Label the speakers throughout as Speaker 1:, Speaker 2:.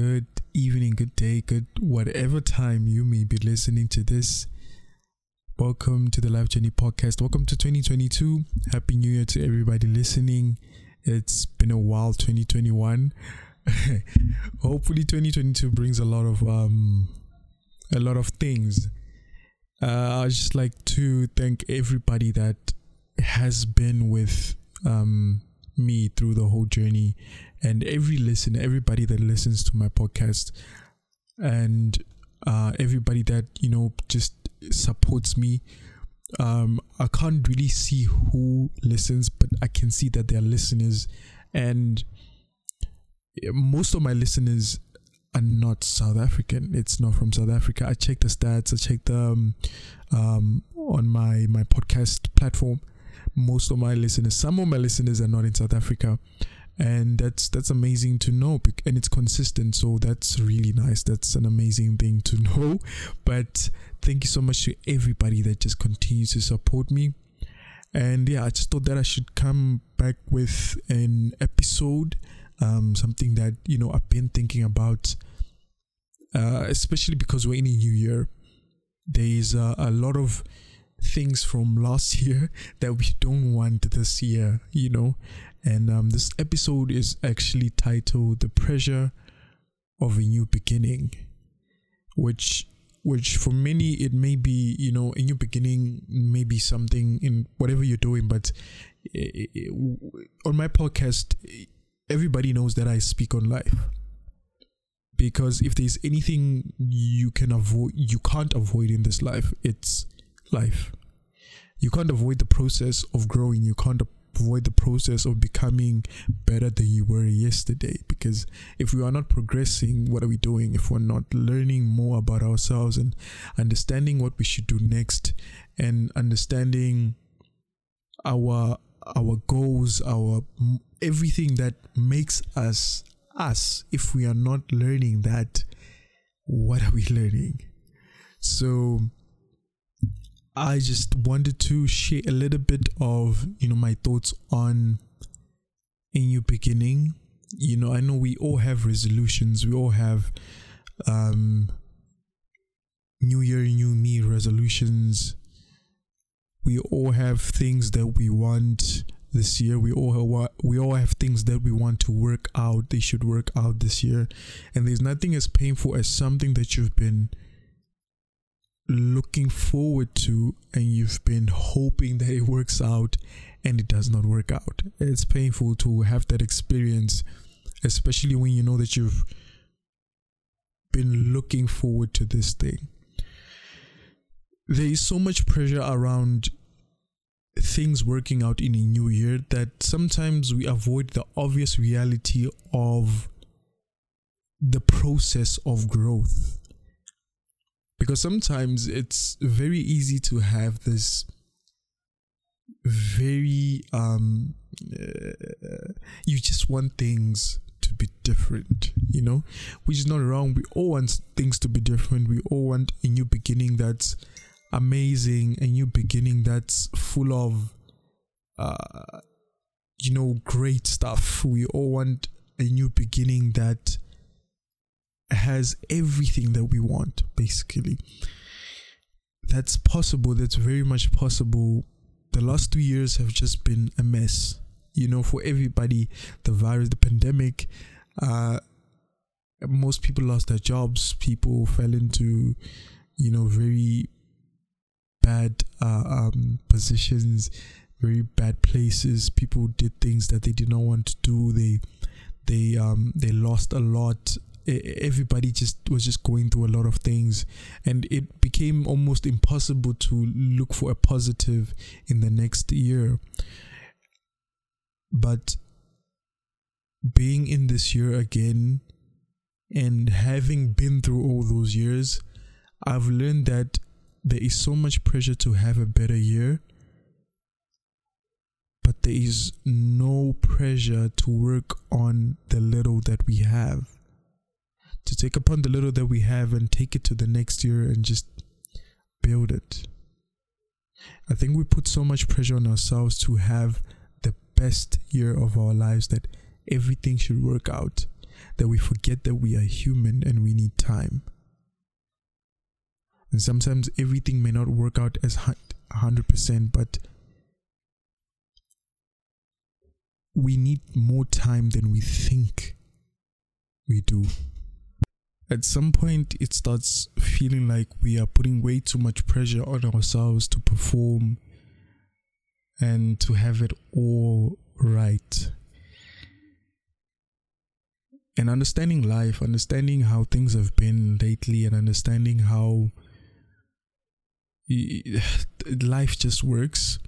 Speaker 1: good evening, good day, good whatever time you may be listening to this. Welcome to the Life Journey Podcast. Welcome to 2022. Happy New Year to everybody listening. It's been a while, 2021. Hopefully, 2022 brings a lot of um, a lot of things. Uh, I just like to thank everybody that has been with um me through the whole journey and every listener, everybody that listens to my podcast, and uh, everybody that you know just supports me. Um, I can't really see who listens, but I can see that they are listeners, and most of my listeners are not South African. It's not from South Africa. I checked the stats. I checked um, um, on my my podcast platform. Most of my listeners, some of my listeners are not in South Africa, and that's that's amazing to know and it's consistent so that's really nice. That's an amazing thing to know. But thank you so much to everybody that just continues to support me. And yeah i just thought that i should come back with an episode um, something that you know i've been thinking about uh, especially because we're in a new year. There is a lot of things from last year that we don't want this year you know and um, this episode is actually titled "The Pressure of a New Beginning," which which for many it may be you know a new beginning may be something in whatever you're doing but on my podcast everybody knows that i speak on life. Because if there's anything you can avoid you can't avoid in this life it's life. You can't avoid the process of growing. You can't avoid the process of becoming better than you were yesterday. Because if we are not progressing what are we doing? If we're not learning more about ourselves and understanding what we should do next and understanding our our goals our everything that makes us us if we are not learning that what are we learning? So I just wanted to share a little bit of you know my thoughts on a new beginning. You know, I know we all have resolutions. We all have um new year new me resolutions. We all have things that we want this year. We all have, we all have things that we want to work out. They should work out this year. And there's nothing as painful as something that you've been looking forward to and you've been hoping that it works out and it does not work out. It's painful to have that experience, especially when you know that you've been looking forward to this thing. There is so much pressure around things working out in a new year that sometimes we avoid the obvious reality of the process of growth because sometimes it's very easy to have this very um uh, you just want things to be different you know? Which is not wrong. We all want things to be different. We all want a new beginning that's amazing a new beginning that's full of uh you know great stuff. We all want a new beginning that has everything that we want, basically. That's possible. That's very much possible. The last two years have just been a mess. You know, for everybody, the virus, the pandemic, uh, most people lost their jobs. People fell into, you know, very bad uh, um, positions, very bad places. People did things that they did not want to do. They they um they lost a lot everybody just was just going through a lot of things and it became almost impossible to look for a positive in the next year. But being in this year again and having been through all those years i've learned that there is so much pressure to have a better year but there is no pressure to work on the little that we have to take upon the little that we have and take it to the next year and just build it. I think we put so much pressure on ourselves to have the best year of our lives that everything should work out. that we forget that we are human and we need time. And sometimes everything may not work out as 100%, but we need more time than we think we do. At some point, it starts feeling like we are putting way too much pressure on ourselves to perform and to have it all right. And understanding life, understanding how things have been lately, and understanding how life just works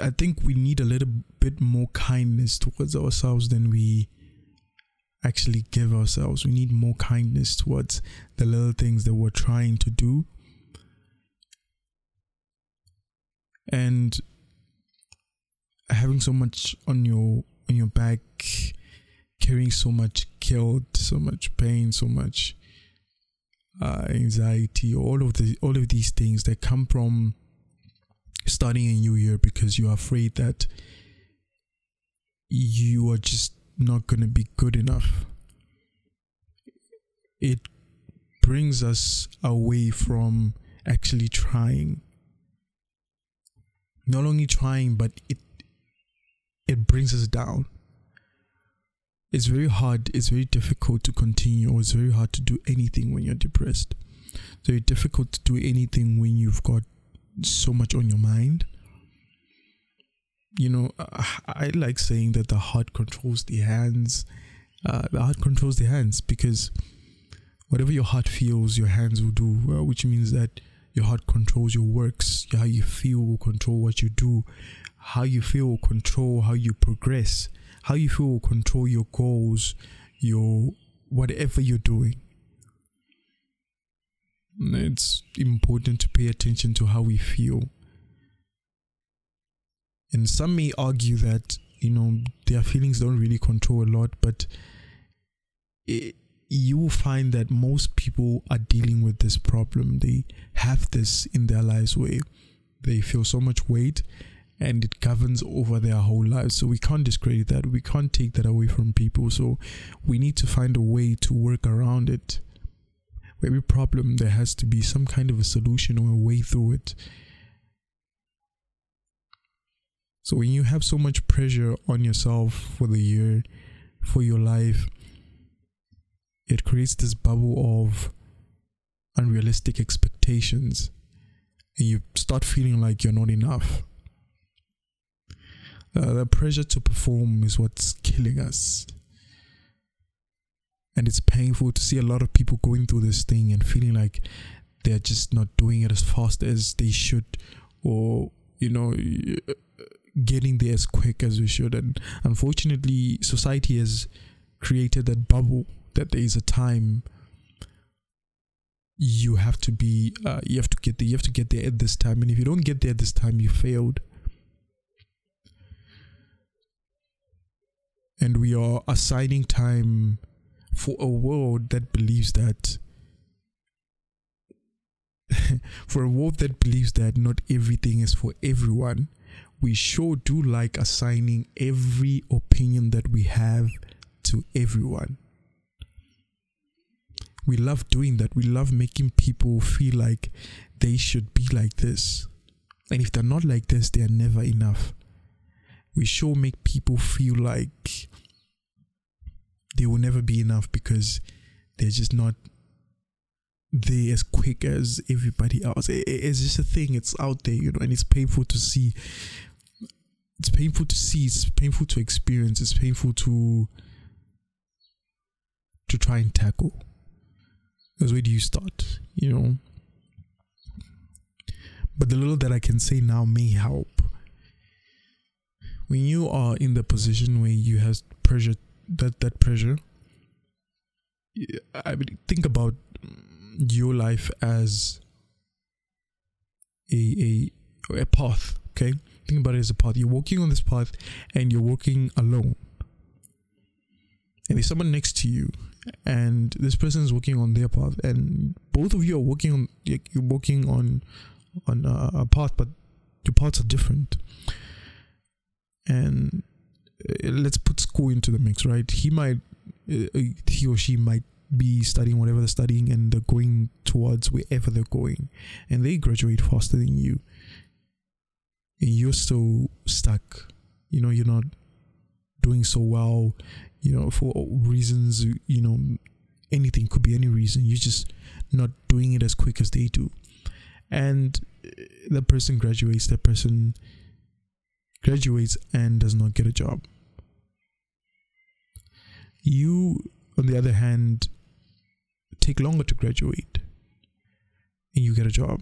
Speaker 1: I think we need a little bit more kindness towards ourselves than we actually give ourselves. We need more kindness towards the little things that we're trying to do. And having so much on your on your back, carrying so much guilt, so much pain, so much uh, anxiety, all of the all of these things that come from starting a new year because you are afraid that you are just not going to be good enough. It brings us away from actually trying. Not only trying, but it it brings us down. It's very hard, it's very difficult to continue, or it's very hard to do anything when you're depressed. It's very difficult to do anything when you've got so much on your mind. You know, I like saying that the heart controls the hands. Uh, the heart controls the hands because whatever your heart feels, your hands will do, uh, which means that your heart controls your works. How you feel will control what you do. How you feel will control how you progress. How you feel will control your goals, your whatever you're doing it's important to pay attention to how we feel. And some may argue that, you know, their feelings don't really control a lot, but it, you will find that most people are dealing with this problem. They have this in their lives where they feel so much weight and it governs over their whole lives. So we can't discredit that. We can't take that away from people. So we need to find a way to work around it every problem, there has to be some kind of a solution or a way through it. So when you have so much pressure on yourself for the year, for your life, it creates this bubble of unrealistic expectations. And you start feeling like you're not enough. Uh, the pressure to perform is what's killing us and it's painful to see a lot of people going through this thing and feeling like they're just not doing it as fast as they should or you know getting there as quick as we should. And unfortunately society has created that bubble that there is a time you have to be uh, you have to get there. You have to get there at this time. And if you don't get there at this time you failed. And we are assigning time for a world that believes that for a world that believes that not everything is for everyone, we sure do like assigning every opinion that we have to everyone. We love doing that. We love making people feel like they should be like this. And if they're not like this, they are never enough. We sure make people feel like they will never be enough because they're just not there as quick as everybody else. It, it's just a thing. It's out there, you know, and it's painful to see. It's painful to see. It's painful to experience. It's painful to to try and tackle. Because where do you start? You know. But the little that I can say now may help. When you are in the position where you have pressure that that pressure i mean think about your life as a a a path okay think about it as a path. You're walking on this path and you're walking alone. And there's someone next to you and this person is walking on their path and both of you are walking on you're walking on on a, path but your paths are different. And uh, let's put school into the mix, right? He might, uh, uh, he or she might be studying whatever they're studying and they're going towards wherever they're going. And they graduate faster than you you're still stuck. You know you're not doing so well you know for reasons you know anything. Could be any reason. You're just not doing it as quick as they do. And uh, the person graduates that person graduates and does not get a job. You on the other hand take longer to graduate and you get a job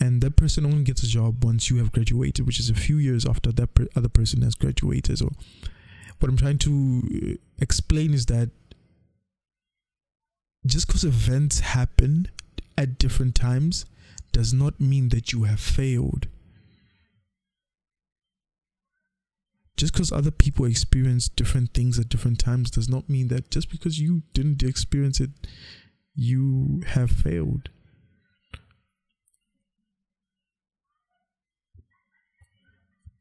Speaker 1: and that person only gets a job once you have graduated which is a few years after that per- other person has graduated. So what i'm trying to uh, explain is that just because events happen at different times does not mean that you have failed. Just because other people experience different things at different times does not mean that just because you didn't experience it you have failed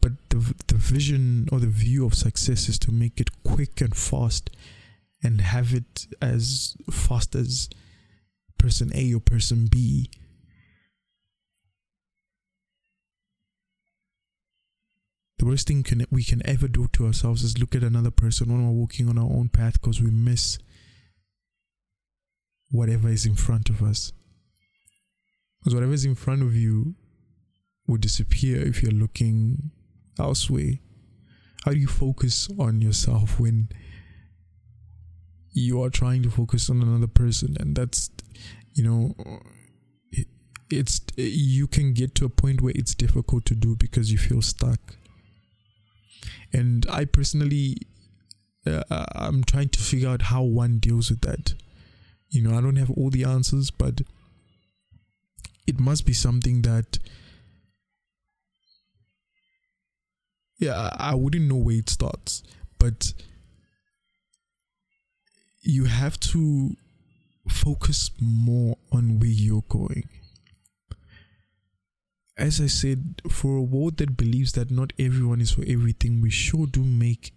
Speaker 1: but the, the vision or the view of success is to make it quick and fast and have it as fast as person A or person B the worst thing can, we can ever do to ourselves is look at another person when we're walking on our own path because we miss whatever is in front of us. Because whatever is in front of you will disappear if you're looking elsewhere. How do you focus on yourself when you are trying to focus on another person? And that's, you know, it, it's you can get to a point where it's difficult to do because you feel stuck and i personally uh, i'm trying to figure out how one deals with that you know i don't have all the answers but it must be something that yeah i wouldn't know where it starts but you have to focus more on where you're going as I said, for a world that believes that not everyone is for everything, we sure do make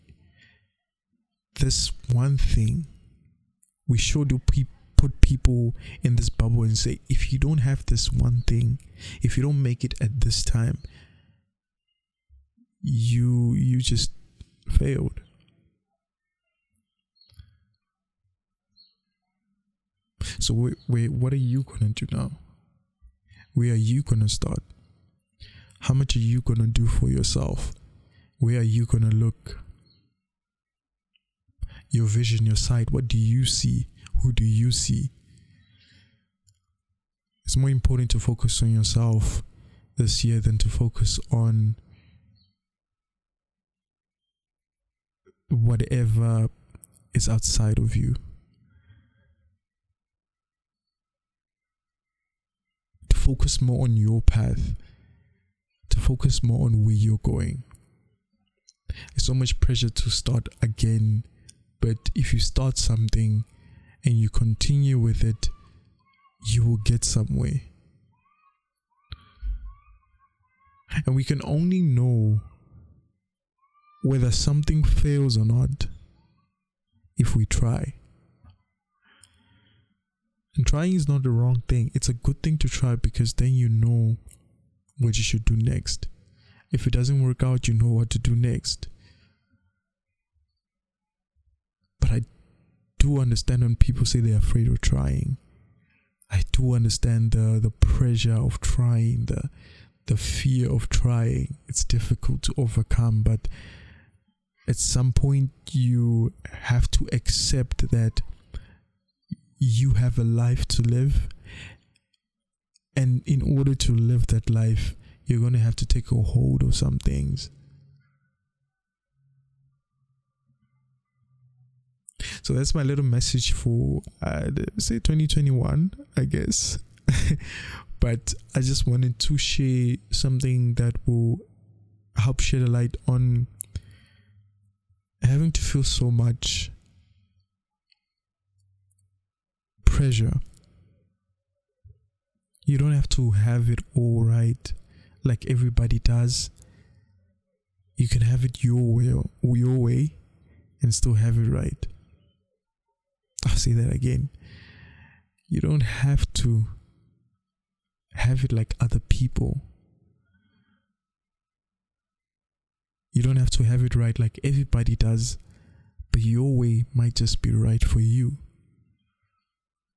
Speaker 1: this one thing. We sure do pe- put people in this bubble and say, if you don't have this one thing, if you don't make it at this time, you you just failed. So wait, wait, what are you gonna do now? Where are you gonna start? How much are you to do for yourself? Where are you to look? Your vision, your sight, what do you see? Who do you see? It's more important to focus on yourself this year than to focus on whatever is outside of you. To focus more on your path to focus more on where you're going. It's so much pressure to start again, but if you start something and you continue with it, you will get somewhere. And we can only know whether something fails or not if we try. And trying is not the wrong thing. It's a good thing to try because then you know what you should do next. If it doesn't work out, you know what to do next. But I do understand when people say they're afraid of trying. I do understand the the pressure of trying, the the fear of trying. It's difficult to overcome, but at some point you have to accept that you have a life to live and in order to live that life, you're going to have to take a hold of some things. So that's my little message for uh, say 2021, I guess. but I just wanted to share something that will help shed a light on having to feel so much pressure you don't have to have it all right like everybody does. you can have it your way your way and still have it right. I'll say that again. You don't have to have it like other people. You don't have to have it right like everybody does, but your way might just be right for you.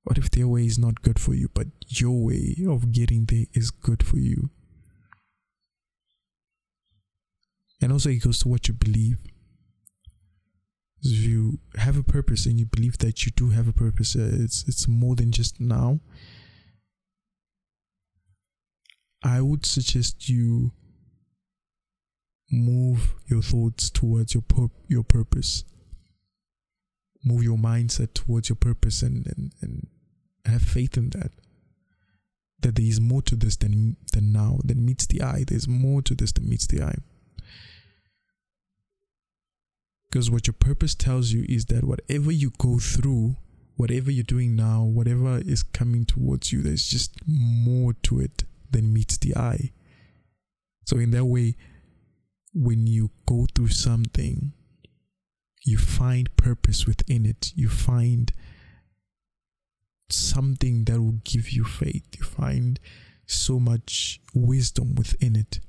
Speaker 1: What if their way is not good for you, but your way of getting there is good for you? And also, it goes to what you believe. If you have a purpose and you believe that you do have a purpose, uh, it's it's more than just now. I would suggest you move your thoughts towards your pur- your purpose. Move your mindset towards your purpose and, and, and have faith in that. That there is more to this than than now, than meets the eye. There's more to this than meets the eye. Because what your purpose tells you is that whatever you go through, whatever you're doing now, whatever is coming towards you, there's just more to it than meets the eye. So, in that way, when you go through something, you find purpose within it. You find something that will give you faith. You find so much wisdom within it.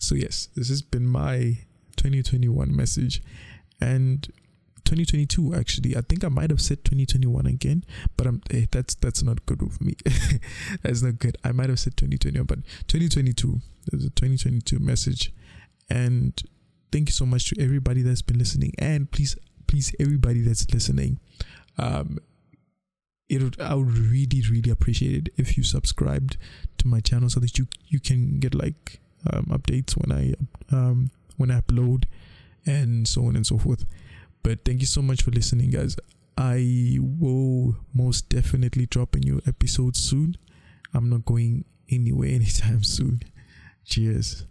Speaker 1: So, yes, this has been my 2021 message. And 2022 actually. I think i might have said 2021 again but i'm eh, that's that's not good with me. That's not good. I might have said 2021 but 2022 there's a 2022 message. And thank you so much to everybody that's been listening. And please please everybody that's listening um it would, I would really really appreciate it if you subscribed to my channel so that you you can get like um, updates when I um when I upload and so on and so forth. But thank you so much for listening, guys. I will most definitely drop a new episode soon. I'm not going anywhere anytime soon. Cheers.